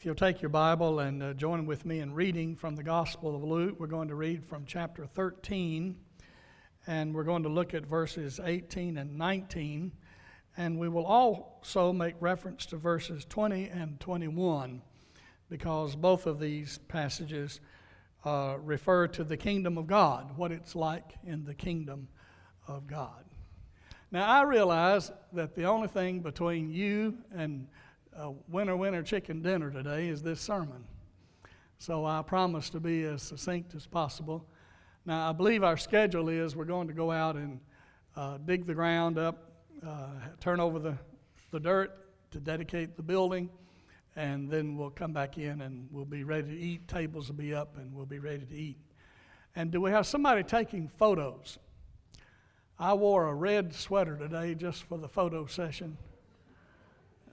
If you'll take your Bible and uh, join with me in reading from the Gospel of Luke, we're going to read from chapter 13, and we're going to look at verses 18 and 19. And we will also make reference to verses 20 and 21, because both of these passages uh, refer to the kingdom of God, what it's like in the kingdom of God. Now, I realize that the only thing between you and uh, winner winner chicken dinner today is this sermon. So I promise to be as succinct as possible. Now, I believe our schedule is we're going to go out and uh, dig the ground up, uh, turn over the, the dirt to dedicate the building, and then we'll come back in and we'll be ready to eat. Tables will be up and we'll be ready to eat. And do we have somebody taking photos? I wore a red sweater today just for the photo session.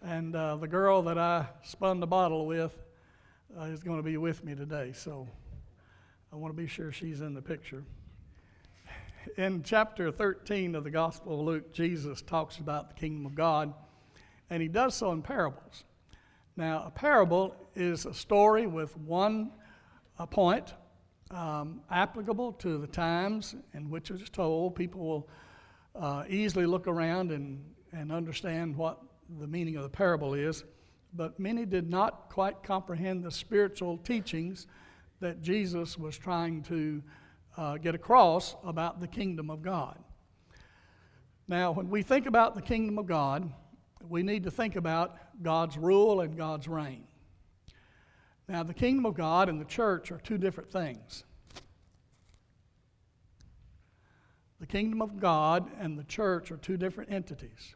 And uh, the girl that I spun the bottle with uh, is going to be with me today. So I want to be sure she's in the picture. In chapter 13 of the Gospel of Luke, Jesus talks about the kingdom of God, and he does so in parables. Now, a parable is a story with one a point um, applicable to the times in which it is told. People will uh, easily look around and, and understand what the meaning of the parable is, but many did not quite comprehend the spiritual teachings that Jesus was trying to uh, get across about the kingdom of God. Now, when we think about the kingdom of God, we need to think about God's rule and God's reign. Now, the kingdom of God and the church are two different things. The kingdom of God and the church are two different entities.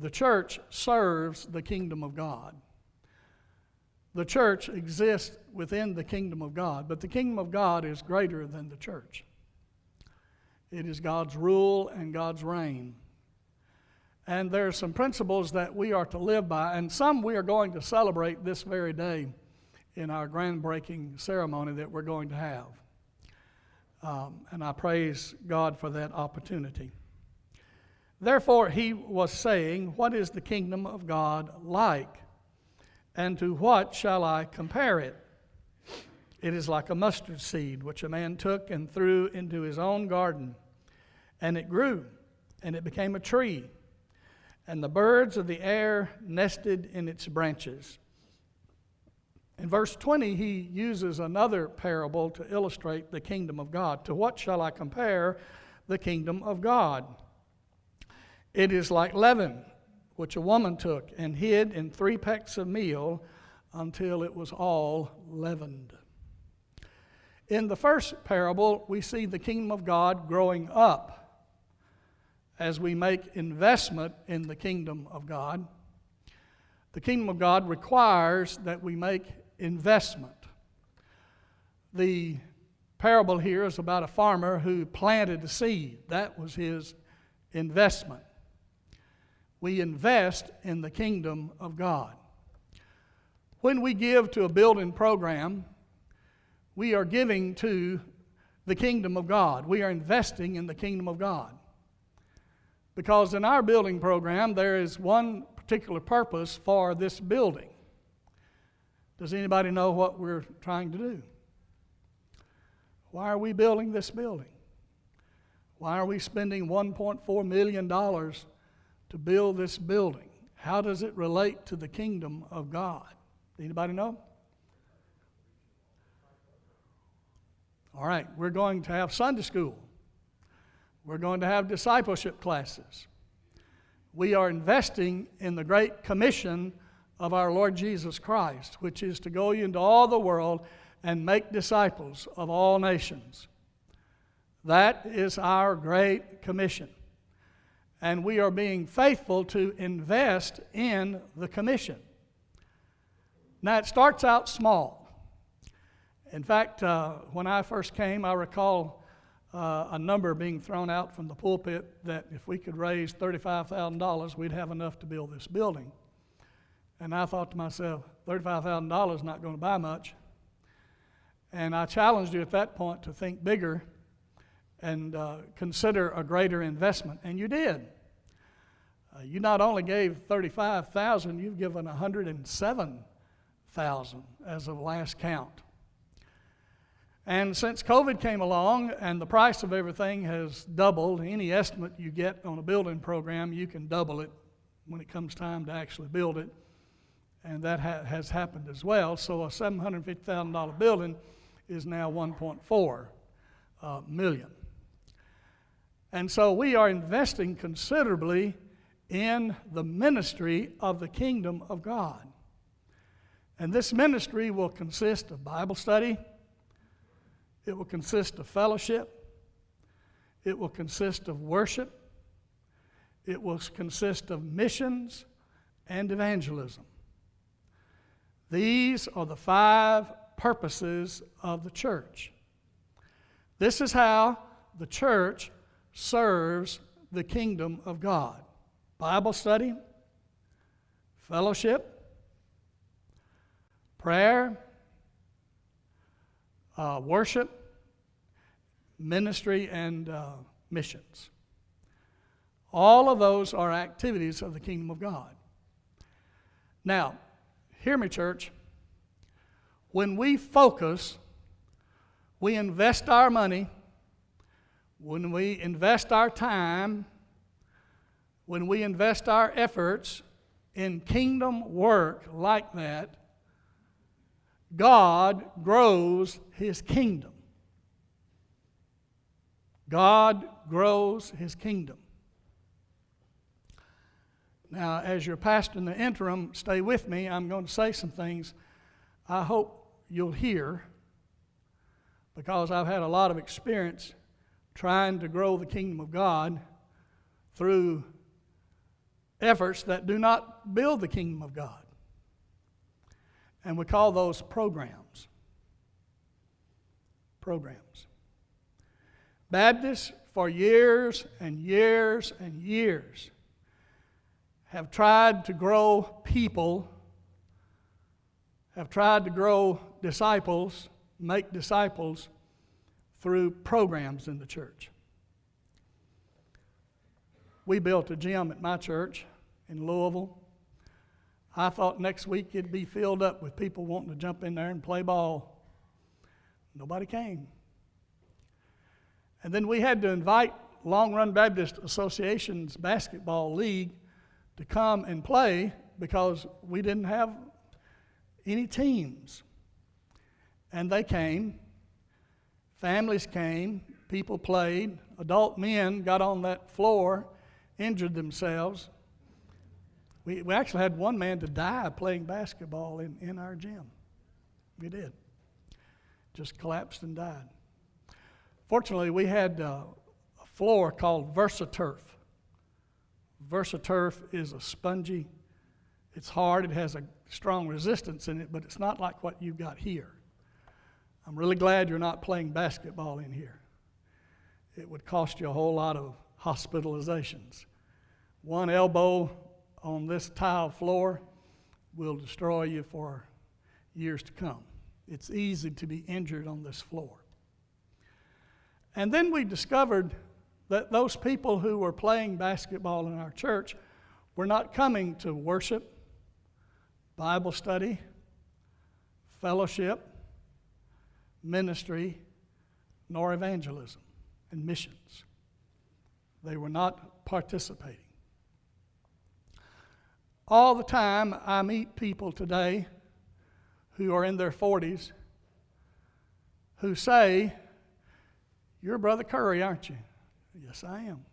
The church serves the kingdom of God. The church exists within the kingdom of God, but the kingdom of God is greater than the church. It is God's rule and God's reign. And there are some principles that we are to live by, and some we are going to celebrate this very day in our groundbreaking ceremony that we're going to have. Um, and I praise God for that opportunity. Therefore, he was saying, What is the kingdom of God like? And to what shall I compare it? It is like a mustard seed, which a man took and threw into his own garden. And it grew, and it became a tree. And the birds of the air nested in its branches. In verse 20, he uses another parable to illustrate the kingdom of God. To what shall I compare the kingdom of God? It is like leaven, which a woman took and hid in three pecks of meal until it was all leavened. In the first parable, we see the kingdom of God growing up as we make investment in the kingdom of God. The kingdom of God requires that we make investment. The parable here is about a farmer who planted a seed, that was his investment we invest in the kingdom of God. When we give to a building program, we are giving to the kingdom of God. We are investing in the kingdom of God. Because in our building program, there is one particular purpose for this building. Does anybody know what we're trying to do? Why are we building this building? Why are we spending $1.4 million to build this building. How does it relate to the kingdom of God? Anybody know? All right, we're going to have Sunday school. We're going to have discipleship classes. We are investing in the great commission of our Lord Jesus Christ, which is to go into all the world and make disciples of all nations. That is our great commission and we are being faithful to invest in the commission. Now, it starts out small. In fact, uh, when I first came, I recall uh, a number being thrown out from the pulpit that if we could raise $35,000, we'd have enough to build this building. And I thought to myself, $35,000 is not going to buy much. And I challenged you at that point to think bigger and uh, consider a greater investment, and you did. Uh, you not only gave 35,000, you've given 107,000 as of last count. And since COVID came along and the price of everything has doubled, any estimate you get on a building program, you can double it when it comes time to actually build it. And that ha- has happened as well. So a $750,000 building is now 1.4 uh, million. And so we are investing considerably in the ministry of the kingdom of God. And this ministry will consist of Bible study, it will consist of fellowship, it will consist of worship, it will consist of missions and evangelism. These are the five purposes of the church. This is how the church serves the kingdom of God Bible study, fellowship, prayer, uh, worship, ministry, and uh, missions. All of those are activities of the kingdom of God. Now, hear me, church. When we focus, we invest our money, when we invest our time, when we invest our efforts in kingdom work like that, God grows his kingdom. God grows his kingdom. Now, as your pastor in the interim, stay with me. I'm going to say some things I hope you'll hear because I've had a lot of experience trying to grow the kingdom of God through efforts that do not build the kingdom of God. And we call those programs. Programs. Baptists, for years and years and years, have tried to grow people, have tried to grow disciples, make disciples through programs in the church. We built a gym at my church in Louisville. I thought next week it'd be filled up with people wanting to jump in there and play ball. Nobody came. And then we had to invite Long Run Baptist Association's basketball league to come and play because we didn't have any teams. And they came, families came, people played, adult men got on that floor, injured themselves. We, we actually had one man to die playing basketball in, in our gym. We did. Just collapsed and died. Fortunately, we had uh, a floor called VersaTurf. VersaTurf is a spongy, it's hard, it has a strong resistance in it, but it's not like what you've got here. I'm really glad you're not playing basketball in here. It would cost you a whole lot of hospitalizations. One elbow on this tile floor will destroy you for years to come. It's easy to be injured on this floor. And then we discovered that those people who were playing basketball in our church were not coming to worship, Bible study, fellowship, ministry, nor evangelism and missions. They were not participating. All the time, I meet people today who are in their 40s who say, You're Brother Curry, aren't you? Yes, I am.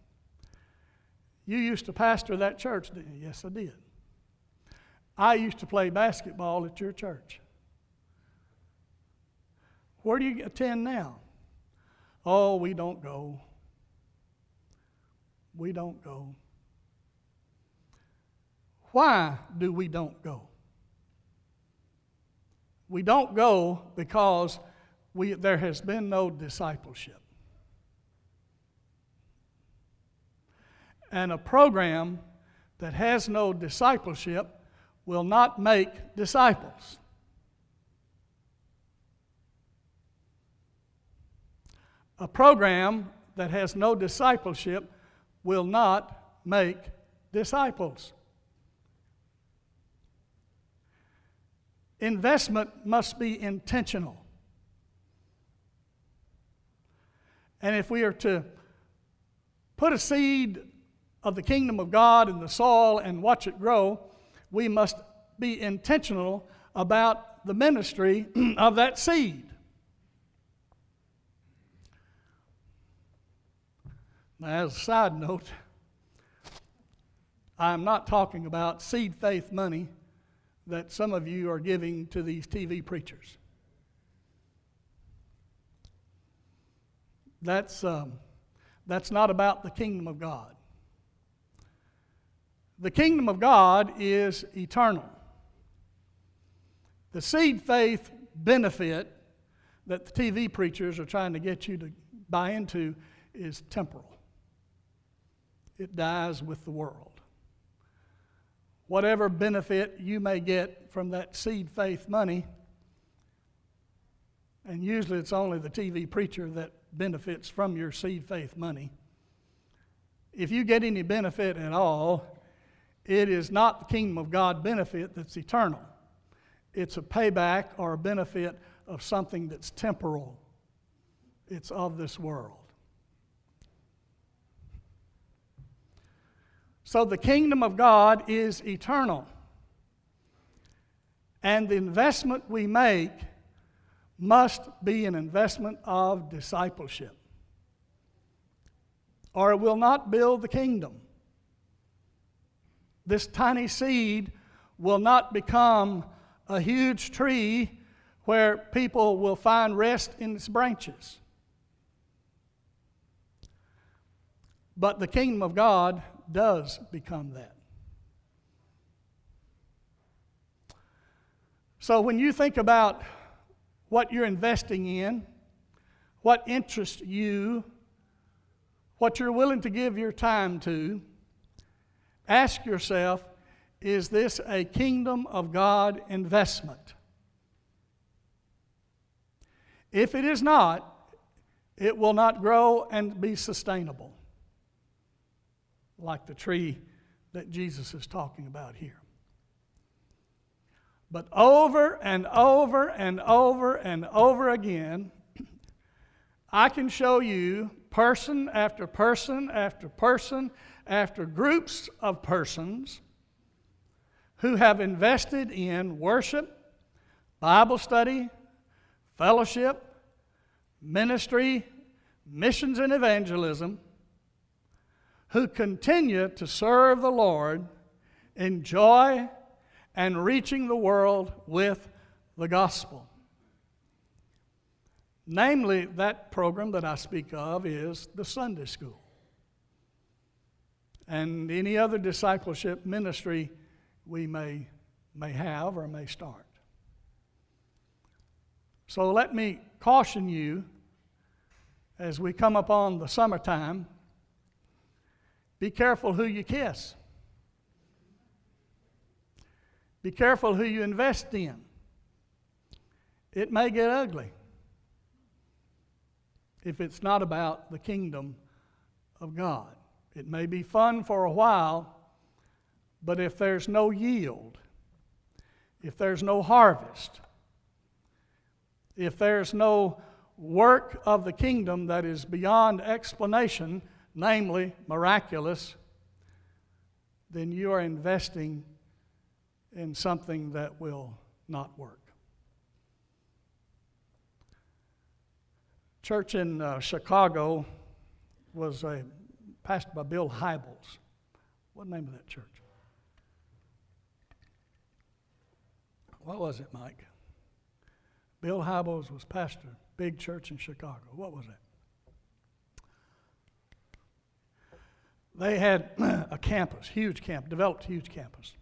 You used to pastor that church, didn't you? Yes, I did. I used to play basketball at your church. Where do you attend now? Oh, we don't go. We don't go. Why do we don't go? We don't go because we, there has been no discipleship. And a program that has no discipleship will not make disciples. A program that has no discipleship will not make disciples. Investment must be intentional. And if we are to put a seed of the kingdom of God in the soil and watch it grow, we must be intentional about the ministry of that seed. Now, as a side note, I'm not talking about seed faith money that some of you are giving to these TV preachers. That's, um, that's not about the kingdom of God. The kingdom of God is eternal. The seed faith benefit that the TV preachers are trying to get you to buy into is temporal, it dies with the world. Whatever benefit you may get from that seed faith money, and usually it's only the TV preacher that benefits from your seed faith money. If you get any benefit at all, it is not the kingdom of God benefit that's eternal. It's a payback or a benefit of something that's temporal. It's of this world. So the kingdom of God is eternal. And the investment we make must be an investment of discipleship, or it will not build the kingdom. This tiny seed will not become a huge tree where people will find rest in its branches. But the kingdom of God does become that. So when you think about what you're investing in, what interests you, what you're willing to give your time to, ask yourself is this a kingdom of God investment? If it is not, it will not grow and be sustainable like the tree that Jesus is talking about here. But over and over and over and over again, I can show you person after person after person after groups of persons who have invested in worship, Bible study, fellowship, ministry, missions, and evangelism, who continue to serve the Lord in joy and reaching the world with the gospel. Namely, that program that I speak of is the Sunday school. And any other discipleship ministry we may, may have or may start. So let me caution you as we come upon the summertime be careful who you kiss. Be careful who you invest in. It may get ugly if it's not about the kingdom of God. It may be fun for a while, but if there's no yield, if there's no harvest, if there's no work of the kingdom that is beyond explanation, namely miraculous, then you are investing in something that will not work. Church in uh, Chicago was a, pastored by Bill Hybels. What name of that church? What was it, Mike? Bill Hybels was pastor, big church in Chicago. What was it? They had a campus, huge camp, developed huge campus.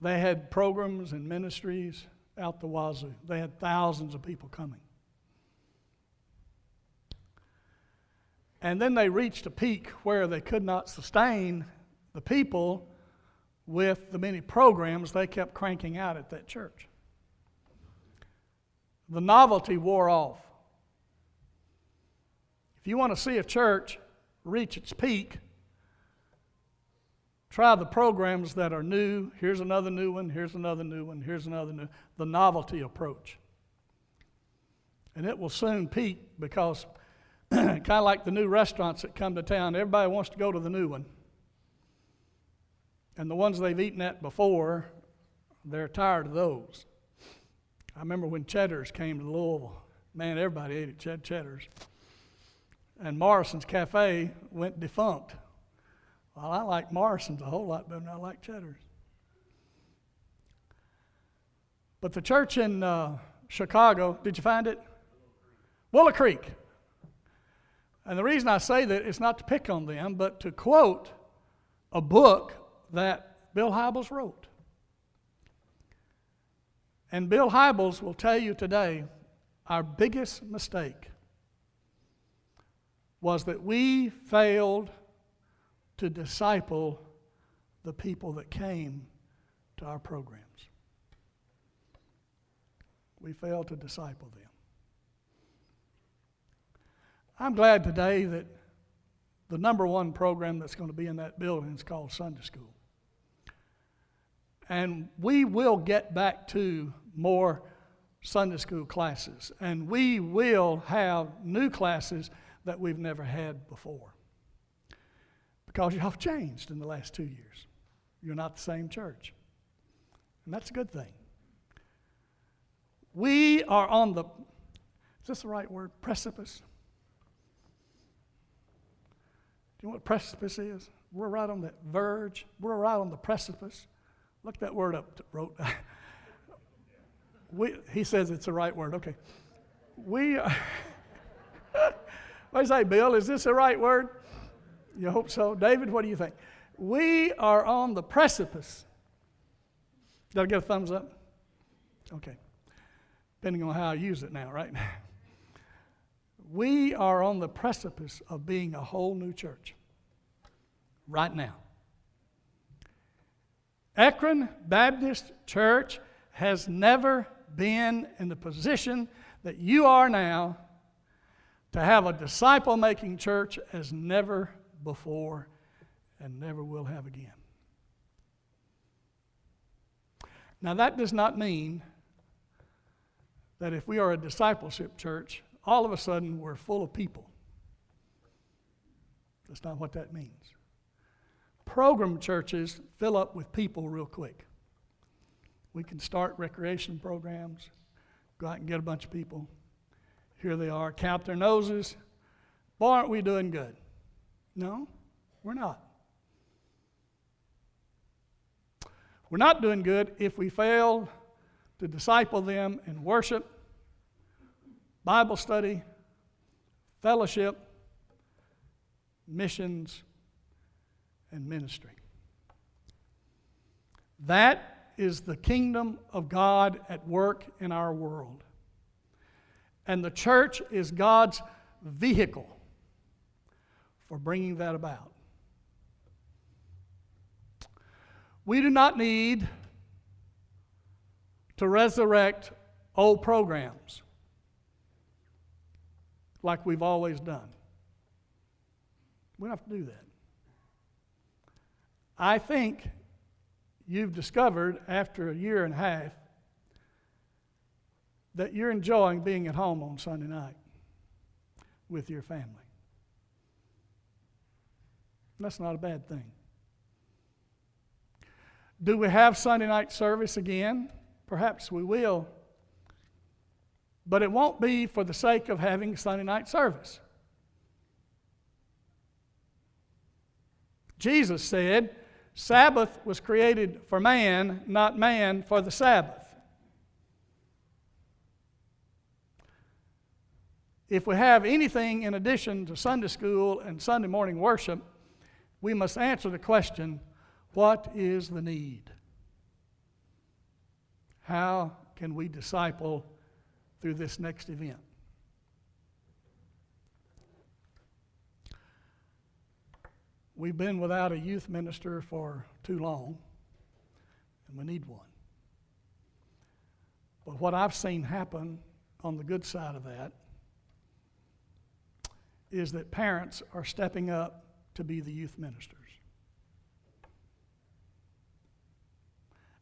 They had programs and ministries out the wazoo. They had thousands of people coming. And then they reached a peak where they could not sustain the people with the many programs they kept cranking out at that church. The novelty wore off. If you want to see a church reach its peak, try the programs that are new. Here's another new one, here's another new one, here's another new the novelty approach. And it will soon peak because kind of like the new restaurants that come to town, everybody wants to go to the new one. And the ones they've eaten at before, they're tired of those. I remember when Cheddar's came to Louisville. Man, everybody ate at Cheddar's. And Morrison's Cafe went defunct. Well, I like Morrison's a whole lot better than I like Cheddar's. But the church in uh, Chicago, did you find it? Willow Creek. And the reason I say that is not to pick on them, but to quote a book that Bill Hybels wrote. And Bill Hybels will tell you today our biggest mistake was that we failed to disciple the people that came to our programs. We failed to disciple them. I'm glad today that the number one program that's going to be in that building is called Sunday School. And we will get back to more Sunday school classes. And we will have new classes that we've never had before. Because y'all have changed in the last two years. You're not the same church. And that's a good thing. We are on the, is this the right word? Precipice? Do you know what precipice is? We're right on the verge. We're right on the precipice. Look that word up, wrote. we, he says it's the right word. Okay. We, what do you say, Bill? Is this the right word? You hope so. David, what do you think? We are on the precipice. Did I get a thumbs up? Okay. Depending on how I use it now, right? we are on the precipice of being a whole new church right now. Ekron Baptist Church has never been in the position that you are now to have a disciple making church as never before and never will have again. Now, that does not mean that if we are a discipleship church, all of a sudden we're full of people. That's not what that means. Program churches fill up with people real quick. We can start recreation programs, go out and get a bunch of people. Here they are, count their noses. Boy, aren't we doing good? No, we're not. We're not doing good if we fail to disciple them and worship, Bible study, fellowship, missions, and ministry. That is the kingdom of God at work in our world. And the church is God's vehicle for bringing that about. We do not need to resurrect old programs like we've always done. We don't have to do that. I think you've discovered after a year and a half that you're enjoying being at home on Sunday night with your family. That's not a bad thing. Do we have Sunday night service again? Perhaps we will. But it won't be for the sake of having Sunday night service. Jesus said, Sabbath was created for man, not man for the Sabbath. If we have anything in addition to Sunday school and Sunday morning worship, we must answer the question what is the need? How can we disciple through this next event? We've been without a youth minister for too long, and we need one. But what I've seen happen on the good side of that is that parents are stepping up to be the youth ministers.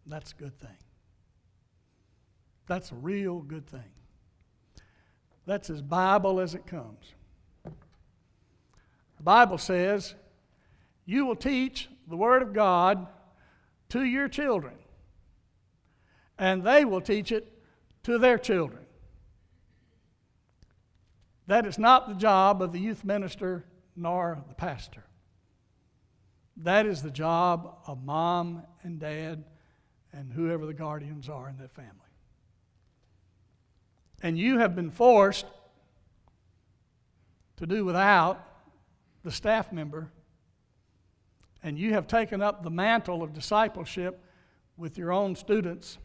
That's a good thing. That's a real good thing. That's as Bible as it comes. The Bible says, You will teach the Word of God to your children, and they will teach it to their children. That is not the job of the youth minister nor the pastor. That is the job of mom and dad and whoever the guardians are in that family. And you have been forced to do without the staff member, and you have taken up the mantle of discipleship with your own students,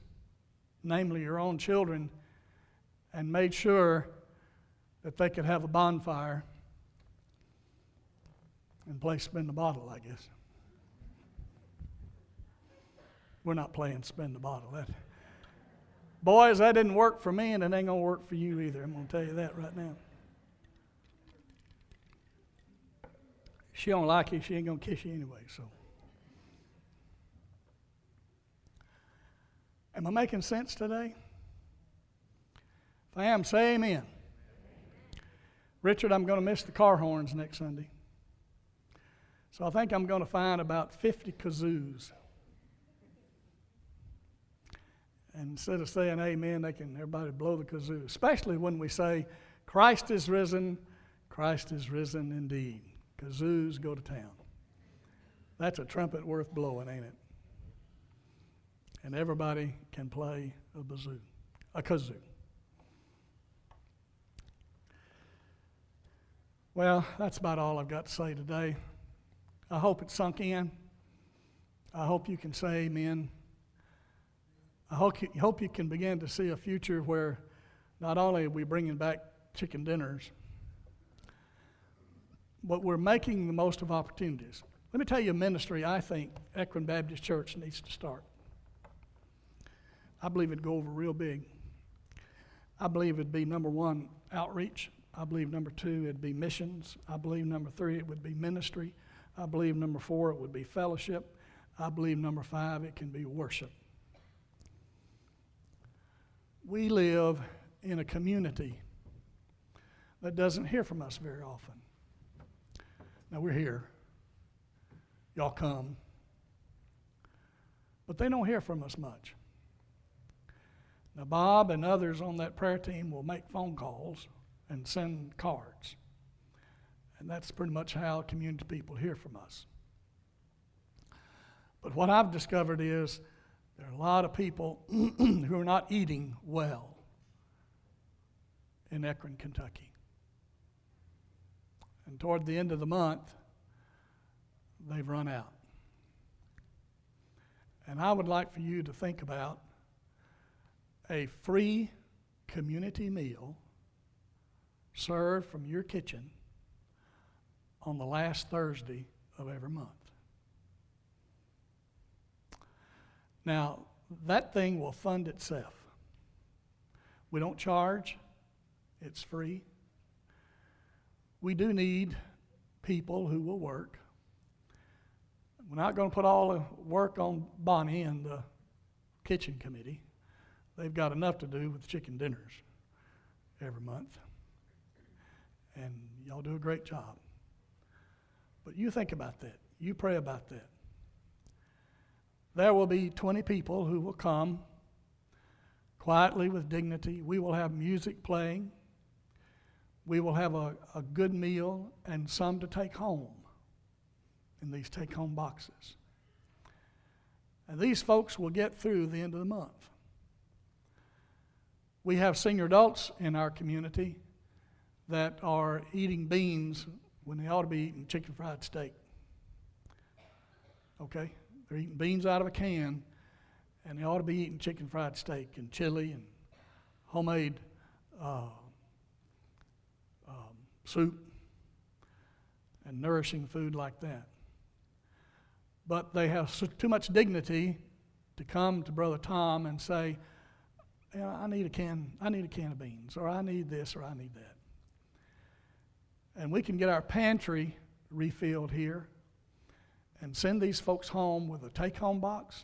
namely your own children, and made sure that they could have a bonfire and play spin the bottle, I guess. We're not playing spin the bottle. That, boys, that didn't work for me, and it ain't going to work for you either. I'm going to tell you that right now. She don't like you, she ain't going to kiss you anyway, so. Am I making sense today? If I am, say amen. Richard, I'm going to miss the car horns next Sunday. So I think I'm going to find about 50 kazoos. And instead of saying amen, they can everybody blow the kazoo, especially when we say, Christ is risen, Christ is risen indeed. Kazoos go to town. That's a trumpet worth blowing, ain't it? And everybody can play a bazoo, a kazoo. Well, that's about all I've got to say today. I hope it sunk in. I hope you can say amen. I hope you, hope you can begin to see a future where not only are we bringing back chicken dinners, but we're making the most of opportunities. Let me tell you a ministry I think Ekron Baptist Church needs to start. I believe it'd go over real big. I believe it'd be number one, outreach. I believe number two, it'd be missions. I believe number three, it would be ministry. I believe number four, it would be fellowship. I believe number five, it can be worship. We live in a community that doesn't hear from us very often. Now we're here. Y'all come. But they don't hear from us much. Now, Bob and others on that prayer team will make phone calls and send cards. And that's pretty much how community people hear from us. But what I've discovered is there are a lot of people who are not eating well in Ekron, Kentucky. And toward the end of the month, they've run out. And I would like for you to think about a free community meal served from your kitchen on the last Thursday of every month. Now, that thing will fund itself. We don't charge, it's free. We do need people who will work. We're not going to put all the work on Bonnie and the kitchen committee. They've got enough to do with chicken dinners every month. And y'all do a great job. But you think about that. You pray about that. There will be 20 people who will come quietly with dignity. We will have music playing. We will have a, a good meal and some to take home in these take home boxes. And these folks will get through the end of the month. We have senior adults in our community that are eating beans when they ought to be eating chicken fried steak. Okay? They're eating beans out of a can, and they ought to be eating chicken fried steak and chili and homemade uh, um, soup and nourishing food like that. But they have so, too much dignity to come to Brother Tom and say, I need a can, I need a can of beans, or I need this, or I need that. and we can get our pantry refilled here and send these folks home with a take home box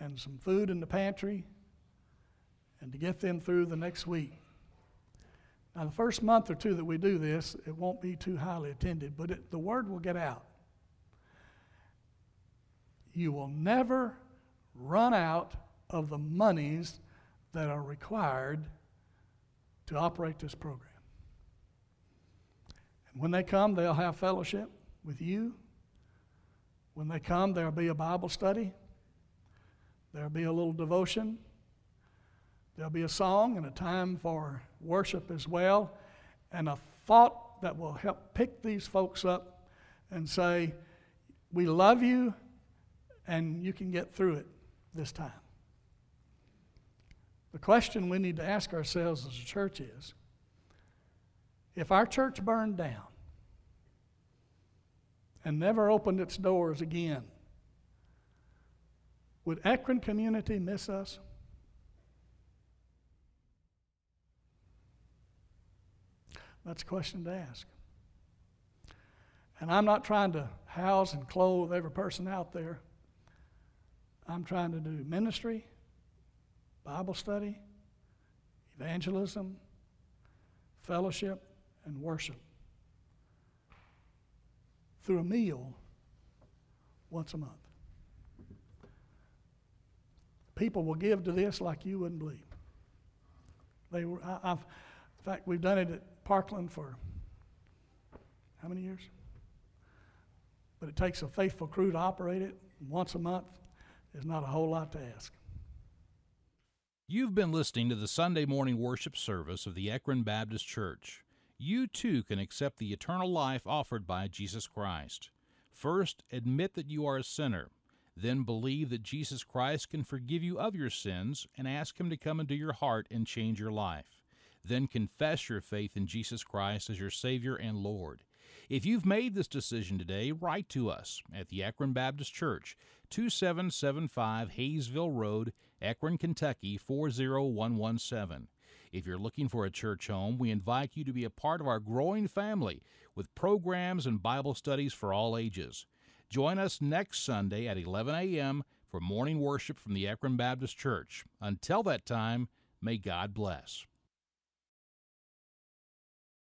and some food in the pantry and to get them through the next week. Now, the first month or two that we do this, it won't be too highly attended, but it, the word will get out. You will never run out of the monies that are required to operate this program. And when they come, they'll have fellowship with you. When they come, there'll be a Bible study, there'll be a little devotion, there'll be a song and a time for worship as well, and a thought that will help pick these folks up and say, We love you, and you can get through it this time. The question we need to ask ourselves as a church is if our church burned down, and never opened its doors again, would Ekron community miss us? That's a question to ask. And I'm not trying to house and clothe every person out there. I'm trying to do ministry, Bible study, evangelism, fellowship, and worship through a meal once a month. People will give to this like you wouldn't believe. They were, I, have in fact, we've done it at Parkland for how many years? But it takes a faithful crew to operate it. Once a month is not a whole lot to ask. You've been listening to the Sunday morning worship service of the Ekron Baptist Church you too can accept the eternal life offered by Jesus Christ. First, admit that you are a sinner. Then believe that Jesus Christ can forgive you of your sins and ask Him to come into your heart and change your life. Then confess your faith in Jesus Christ as your Savior and Lord. If you've made this decision today, write to us at the Ekron Baptist Church, 2775 Hayesville Road, Ekron, Kentucky 40117. If you're looking for a church home, we invite you to be a part of our growing family with programs and Bible studies for all ages. Join us next Sunday at 11 a.m. for morning worship from the Ekron Baptist Church. Until that time, may God bless.